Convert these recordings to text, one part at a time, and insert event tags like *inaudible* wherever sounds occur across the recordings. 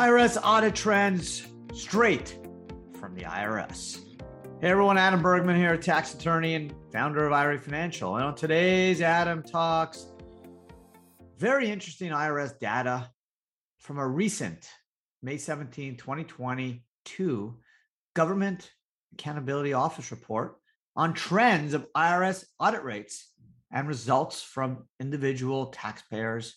IRS audit trends straight from the IRS. Hey everyone, Adam Bergman here, tax attorney and founder of IRA Financial. And on today's Adam Talks, very interesting IRS data from a recent May 17, 2022 Government Accountability Office report on trends of IRS audit rates and results from individual taxpayers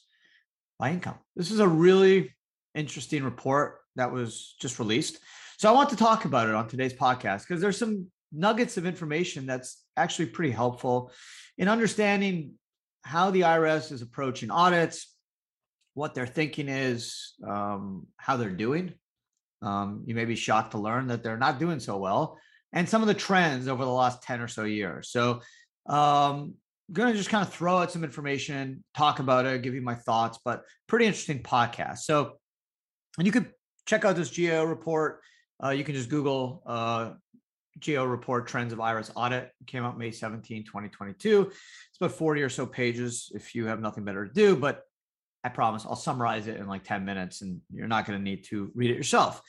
by income. This is a really interesting report that was just released. So I want to talk about it on today's podcast because there's some nuggets of information that's actually pretty helpful in understanding how the IRS is approaching audits, what their thinking is, um, how they're doing. Um, you may be shocked to learn that they're not doing so well, and some of the trends over the last 10 or so years. So, um, going to just kind of throw out some information, talk about it, give you my thoughts, but pretty interesting podcast. So, and you could check out this GAO report. Uh, you can just Google uh, GAO report trends of IRS audit. It came out May 17, 2022. It's about 40 or so pages if you have nothing better to do, but I promise I'll summarize it in like 10 minutes and you're not going to need to read it yourself.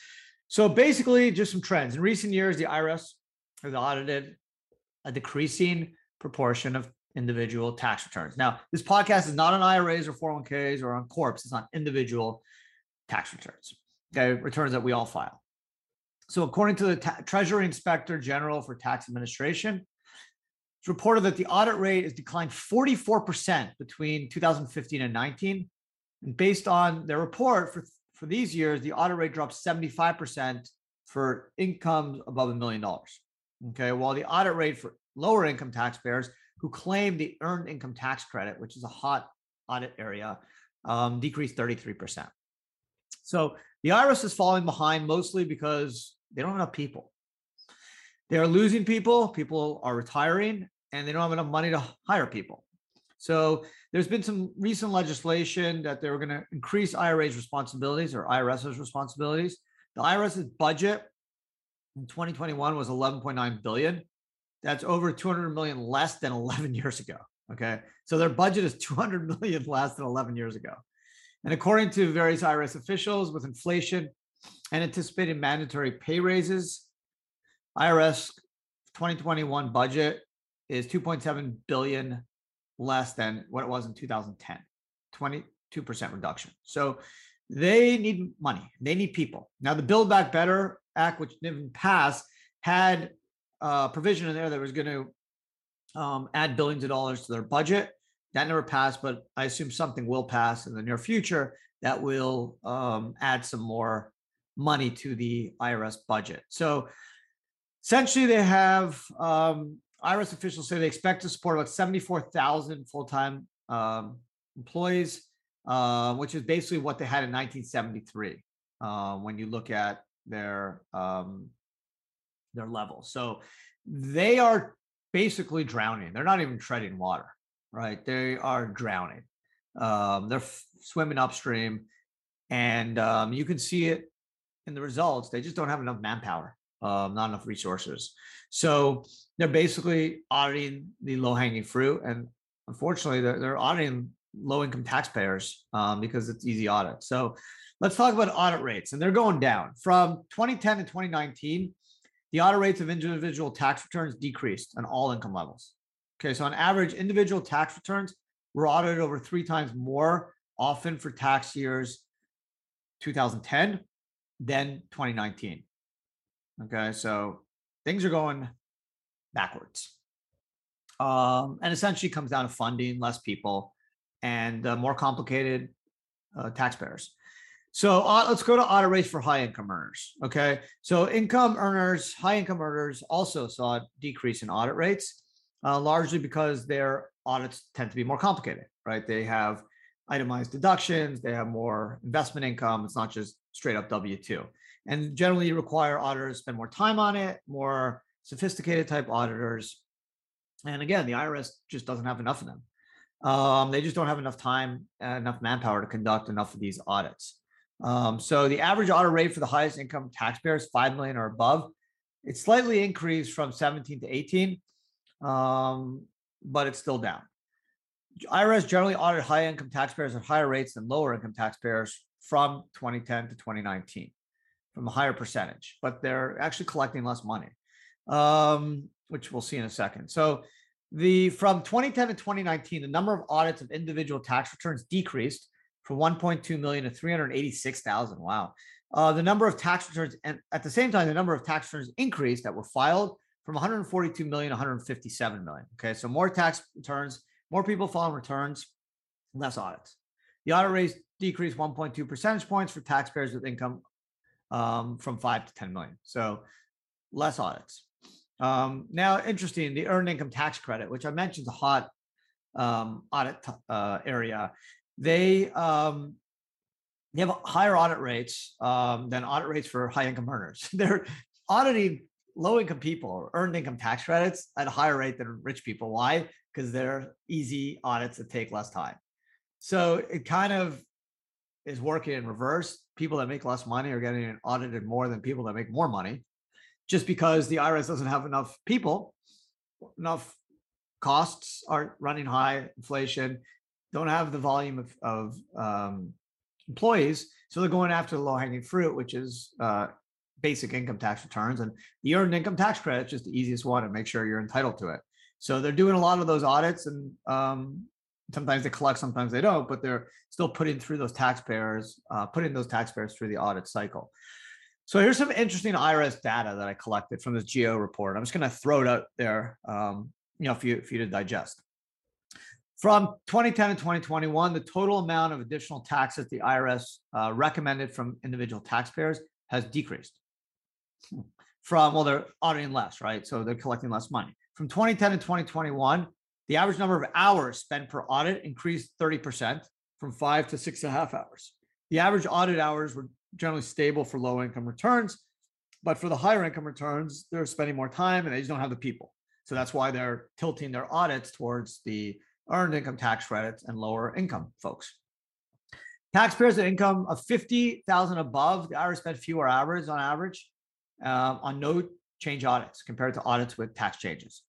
So basically, just some trends. In recent years, the IRS has audited a decreasing proportion of individual tax returns. Now, this podcast is not on IRAs or 401ks or on corps. It's on individual tax returns, okay, returns that we all file. So, according to the ta- Treasury Inspector General for Tax Administration, it's reported that the audit rate has declined 44% between 2015 and 19. And based on their report for, for these years, the audit rate dropped 75% for incomes above a million dollars. Okay, while the audit rate for lower income taxpayers who claim the earned income tax credit, which is a hot audit area, um, decreased 33%. So the IRS is falling behind mostly because they don't have enough people. They're losing people, people are retiring, and they don't have enough money to hire people. So there's been some recent legislation that they were going to increase IRA's responsibilities or IRS's responsibilities. The IRS's budget in 2021 was 11.9 billion. That's over 200 million less than 11 *laughs* years ago. Okay. So their budget is 200 *laughs* million less than 11 years ago. And according to various IRS officials, with inflation and anticipated mandatory pay raises, IRS 2021 budget is 2.7 billion less than what it was in 2010, 22% reduction. So they need money. They need people. Now, the Build Back Better Act, which didn't pass, had a provision in there that was going to um, add billions of dollars to their budget. That never passed, but I assume something will pass in the near future that will um, add some more money to the IRS budget. So essentially, they have um, IRS officials say they expect to support about 74,000 full time um, employees, uh, which is basically what they had in 1973 uh, when you look at their um, their level. So they are basically drowning. They're not even treading water right? They are drowning. Um, they're f- swimming upstream, and um, you can see it in the results. They just don't have enough manpower, um, not enough resources. So they're basically auditing the low hanging fruit, and unfortunately, they're, they're auditing low income taxpayers um, because it's easy audit. So let's talk about audit rates, and they're going down from 2010 to 2019. The audit rates of individual tax returns decreased on all income levels. Okay, so on average, individual tax returns were audited over three times more often for tax years 2010 than 2019. Okay, so things are going backwards. Um, and essentially comes down to funding, less people, and uh, more complicated uh, taxpayers. So uh, let's go to audit rates for high income earners. Okay, so income earners, high income earners also saw a decrease in audit rates uh, largely because their audits tend to be more complicated, right? They have itemized deductions, they have more investment income. It's not just straight up W 2. And generally, you require auditors spend more time on it, more sophisticated type auditors. And again, the IRS just doesn't have enough of them. Um, they just don't have enough time, uh, enough manpower to conduct enough of these audits. Um, so the average audit rate for the highest income taxpayers, 5 million or above, it's slightly increased from 17 to 18 um, but it's still down. IRS generally audit high income taxpayers at higher rates than lower income taxpayers from 2010 to 2019 from a higher percentage, but they're actually collecting less money, um, which we'll see in a second. So the from 2010 to 2019, the number of audits of individual tax returns decreased from 1.2 million to 386,000. Wow. Uh, the number of tax returns, and at the same time, the number of tax returns increased that were filed from 142 million to 157 million. Okay, so more tax returns, more people filing returns, less audits. The audit rate decreased 1.2 percentage points for taxpayers with income um, from five to 10 million. So less audits. Um, now, interesting, the earned income tax credit, which I mentioned is a hot um, audit uh, area. They um, they have higher audit rates um, than audit rates for high income earners. *laughs* They're auditing low income people earned income tax credits at a higher rate than rich people. Why? Because they're easy audits that take less time. So it kind of is working in reverse. People that make less money are getting audited more than people that make more money, just because the IRS doesn't have enough people, enough costs are running high, inflation, don't have the volume of, of um, employees. So they're going after the low hanging fruit, which is uh, basic income tax returns. And the earned income tax credit is just the easiest one to make sure you're entitled to it. So they're doing a lot of those audits and um, sometimes they collect, sometimes they don't, but they're still putting through those taxpayers, uh, putting those taxpayers through the audit cycle. So here's some interesting IRS data that I collected from this GAO report. I'm just going to throw it out there, um, you know, for you, for you to digest. From 2010 to 2021, the total amount of additional taxes the IRS uh, recommended from individual taxpayers has decreased. From, well, they're auditing less, right? So they're collecting less money. From 2010 to 2021, the average number of hours spent per audit increased 30% from five to six and a half hours. The average audit hours were generally stable for low income returns, but for the higher income returns, they're spending more time and they just don't have the people. So that's why they're tilting their audits towards the earned income tax credits and lower income folks. Taxpayers with income of 50,000 above, the IRS spent fewer hours on average um, on no change audits compared to audits with tax changes.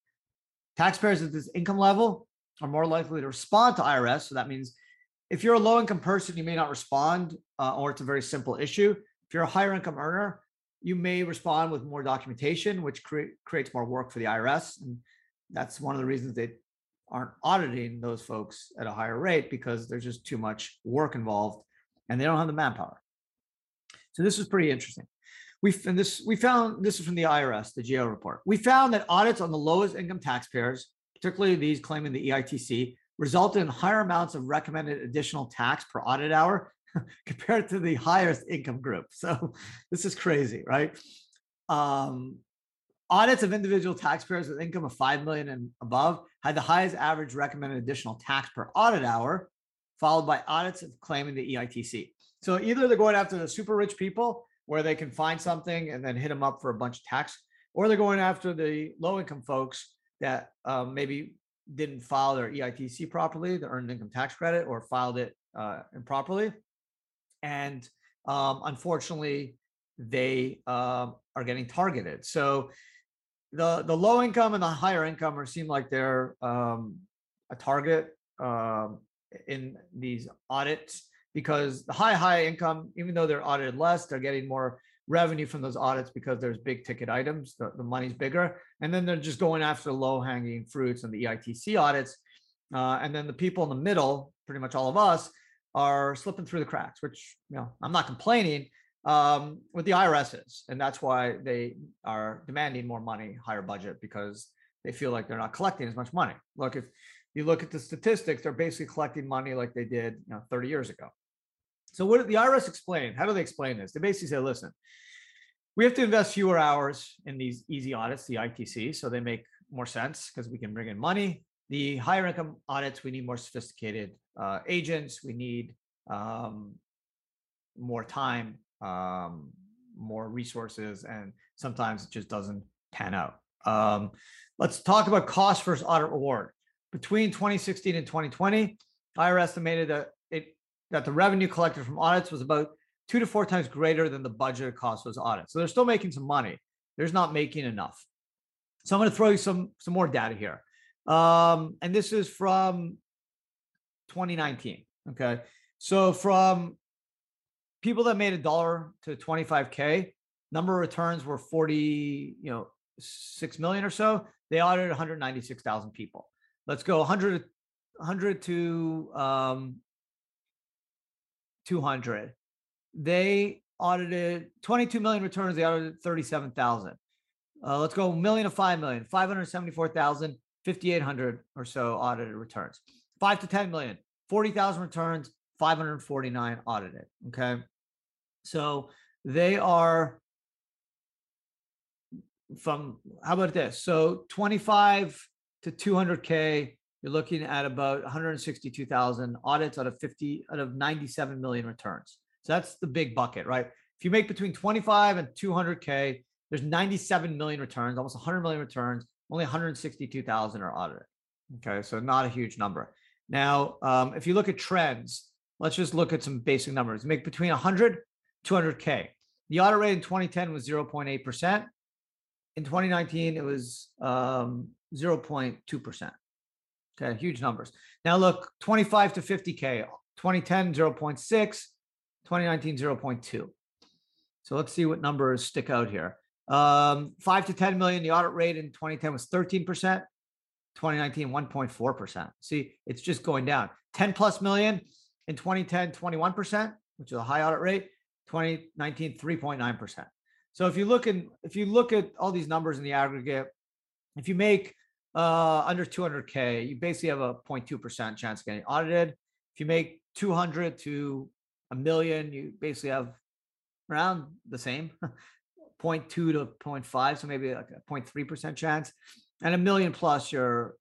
Taxpayers at this income level are more likely to respond to IRS. So that means if you're a low income person, you may not respond, uh, or it's a very simple issue. If you're a higher income earner, you may respond with more documentation, which cre- creates more work for the IRS. And that's one of the reasons they aren't auditing those folks at a higher rate because there's just too much work involved and they don't have the manpower. So this is pretty interesting. We and this we found this is from the IRS, the GAO report. We found that audits on the lowest income taxpayers, particularly these claiming the EITC, resulted in higher amounts of recommended additional tax per audit hour *laughs* compared to the highest income group. *laughs* So this is crazy, right? Um, Audits of individual taxpayers with income of 5 million and above had the highest average recommended additional tax per audit hour, followed by audits of claiming the EITC. So either they're going after the super rich people where they can find something and then hit them up for a bunch of tax, or they're going after the low income folks that um, maybe didn't file their EITC properly, the earned income tax credit, or filed it uh, improperly. And um, unfortunately, they uh, are getting targeted. So the the low income and the higher income are seem like they're um, a target um, in these audits because the high high income, even though they're audited less, they're getting more revenue from those audits because there's big ticket items. The, the money's bigger, and then they're just going after low hanging fruits and the EITC audits, uh, and then the people in the middle, pretty much all of us, are slipping through the cracks. Which you know, I'm not complaining um, with the IRSs, and that's why they are demanding more money, higher budget, because they feel like they're not collecting as much money. Look, if you look at the statistics, they're basically collecting money like they did, you know, 30 years ago. So what did the IRS explain? How do they explain this? They basically say, listen, we have to invest fewer hours in these easy audits, the EITC, so they make more sense because we can bring in money. The higher income audits, we need more sophisticated uh, agents. We need um, more time um, more resources, and sometimes it just doesn't pan out. Um, let's talk about cost versus audit reward. Between 2016 and 2020, IRS estimated that it that the revenue collected from audits was about two to four times greater than the budgeted cost was audit. So they're still making some money. They're not making enough. So I'm going to throw you some some more data here, um, and this is from 2019. Okay, so from people that made a dollar to 25k, number of returns were 40, you know, six million or so. They audited 196,000 people. Let's go 100, 100 to um, 200. They audited 22 million returns. They audited 37,000. Uh, let's go million to 5 million, 574,000, 5,800 or so audited returns. 5 to 10 million, 40,000 returns, 549 audited. Okay. So they are from, how about this? So 25 to 200K, you're looking at about 162,000 audits out of 50, out of 97 million returns. So that's the big bucket, right? If you make between 25 and 200K, there's 97 million returns, almost 100 million returns. Only 162,000 are audited. Okay, so not a huge number. Now, um, if you look at trends, let's just look at some basic numbers. Make between 100, 200K. The audit rate in 2010 was 0.8%. In 2019, it was um, 0.2%. Okay, huge numbers. Now look, 25 to 50K, 2010, 0.6, 2019, 0.2. So let's see what numbers stick out here. Um, five to 10 million, the audit rate in 2010 was 13%, 2019, 1.4%. See, it's just going down. 10 plus million in 2010, 21%, which is a high audit rate. 2019, 3.9%. So if you look in, if you look at all these numbers in the aggregate, if you make uh, under 200K, you basically have a 0.2% chance of getting audited. If you make 200 to a million, you basically have around the same *laughs* 0.2 to 0.5, so maybe like a 0.3% chance. And a million plus, you're,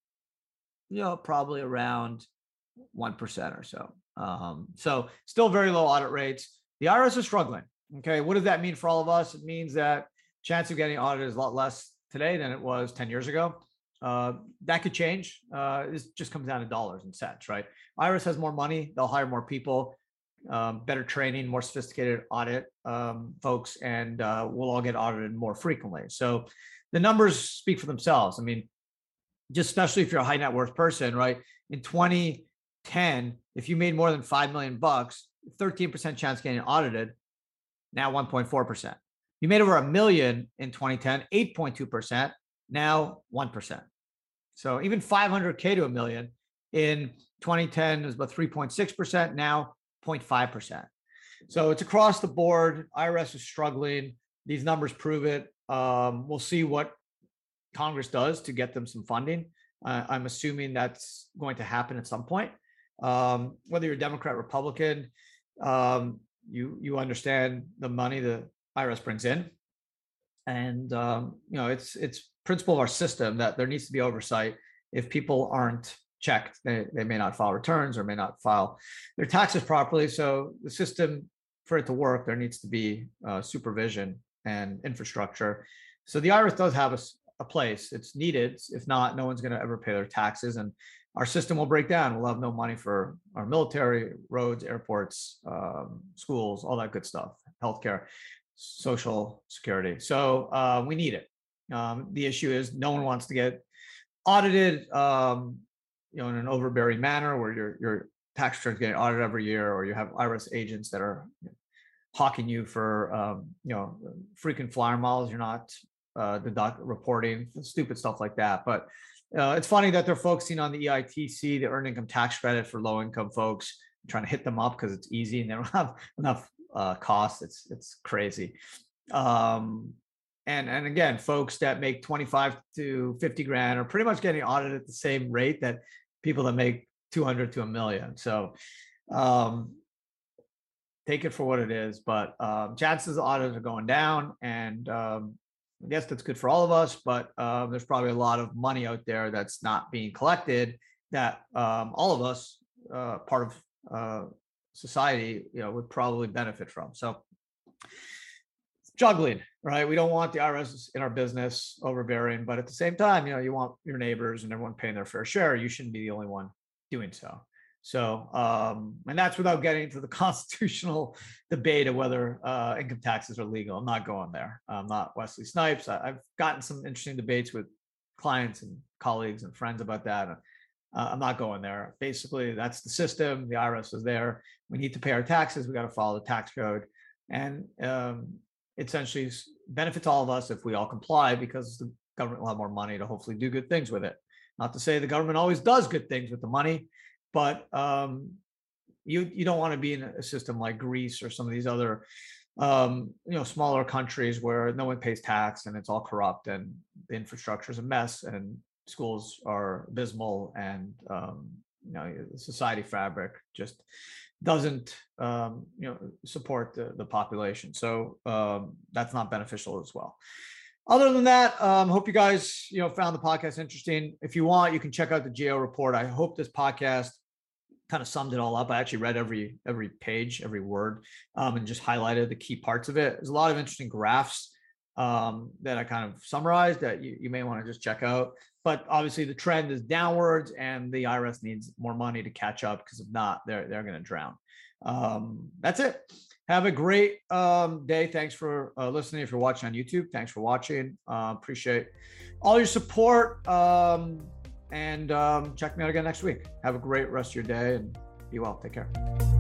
you know, probably around 1% or so. Um, so still very low audit rates. The IRS is struggling. Okay. What does that mean for all of us? It means that chance of getting audited is a lot less today than it was 10 years ago. Uh, that could change. Uh, this just comes down to dollars and cents, right? IRS has more money. They'll hire more people um, better training, more sophisticated audit um, folks, and uh, we'll all get audited more frequently. So the numbers speak for themselves. I mean, just especially if you're a high net worth person, right? In 2010, if you made more than five million bucks, 13% chance getting audited, now 1.4%. You made over a million in 2010, 8.2%, now 1%. So even 500K to a million in 2010 was about 3.6%. Now 0.5%. So it's across the board. IRS is struggling. These numbers prove it. Um, we'll see what Congress does to get them some funding. Uh, I'm assuming that's going to happen at some point. Um, whether you're Democrat, Republican, um, you you understand the money the IRS brings in, and um, you know it's it's principle of our system that there needs to be oversight. If people aren't checked. They, they may not file returns or may not file their taxes properly. So the system, for it to work, there needs to be uh, supervision and infrastructure. So the IRS does have a, a place. It's needed. If not, no one's going to ever pay their taxes, and our system will break down. We'll have no money for our military, roads, airports, um, schools, all that good stuff, healthcare, social security. So uh, we need it. Um, the issue is no one wants to get audited. Um, you know in an overbearing manner where your your tax returns getting audited every year or you have irs agents that are hawking you for um, you know freaking flyer miles you're not uh, doc reporting stupid stuff like that but uh, it's funny that they're focusing on the eitc the earned income tax credit for low income folks trying to hit them up because it's easy and they don't *laughs* have enough uh, costs it's it's crazy um, and and again folks that make 25 to 50 grand are pretty much getting audited at the same rate that people that make 200 to a million. So um, take it for what it is. But um, chances of audits are going down, and um, I guess that's good for all of us. But uh, there's probably a lot of money out there that's not being collected that um, all of us, uh, part of uh, society, you know, would probably benefit from. So juggling, right? We don't want the IRS in our business overbearing, but at the same time, you know, you want your neighbors and everyone paying their fair share. You shouldn't be the only one doing so. So, um, and that's without getting into the *laughs* constitutional debate of whether uh, income taxes are legal. I'm not going there. I'm not Wesley Snipes. I, have gotten some interesting debates with clients and colleagues and friends about that. Uh, I'm not going there. Basically, that's the system. The IRS is there. We need to pay our taxes. We got to follow the tax code. and um, essentially benefits all of us if we all comply because the government will have more money to hopefully do good things with it. Not to say the government always does good things with the money, but um, you you don't want to be in a system like Greece or some of these other um, you know smaller countries where no one pays tax and it's all corrupt and the infrastructure is a mess and schools are abysmal and um, you know the society fabric just doesn't um, you know support the, the population. So um, that's not beneficial as well. Other than that um, hope you guys you know found the podcast interesting. If you want you can check out the GAO report. I hope this podcast kind of summed it all up. I actually read every every page every word um, and just highlighted the key parts of it. There's a lot of interesting graphs um, that i kind of summarized that you, you may want to just check out but obviously the trend is downwards and the irs needs more money to catch up because if not they're they're going to drown. Um, that's it. Have a great um, day. Thanks for uh, listening. If you're watching on youtube thanks for watching. Uh, appreciate all your support. Um, and um, check me out again next week. Have a great rest of your day and be well. Take care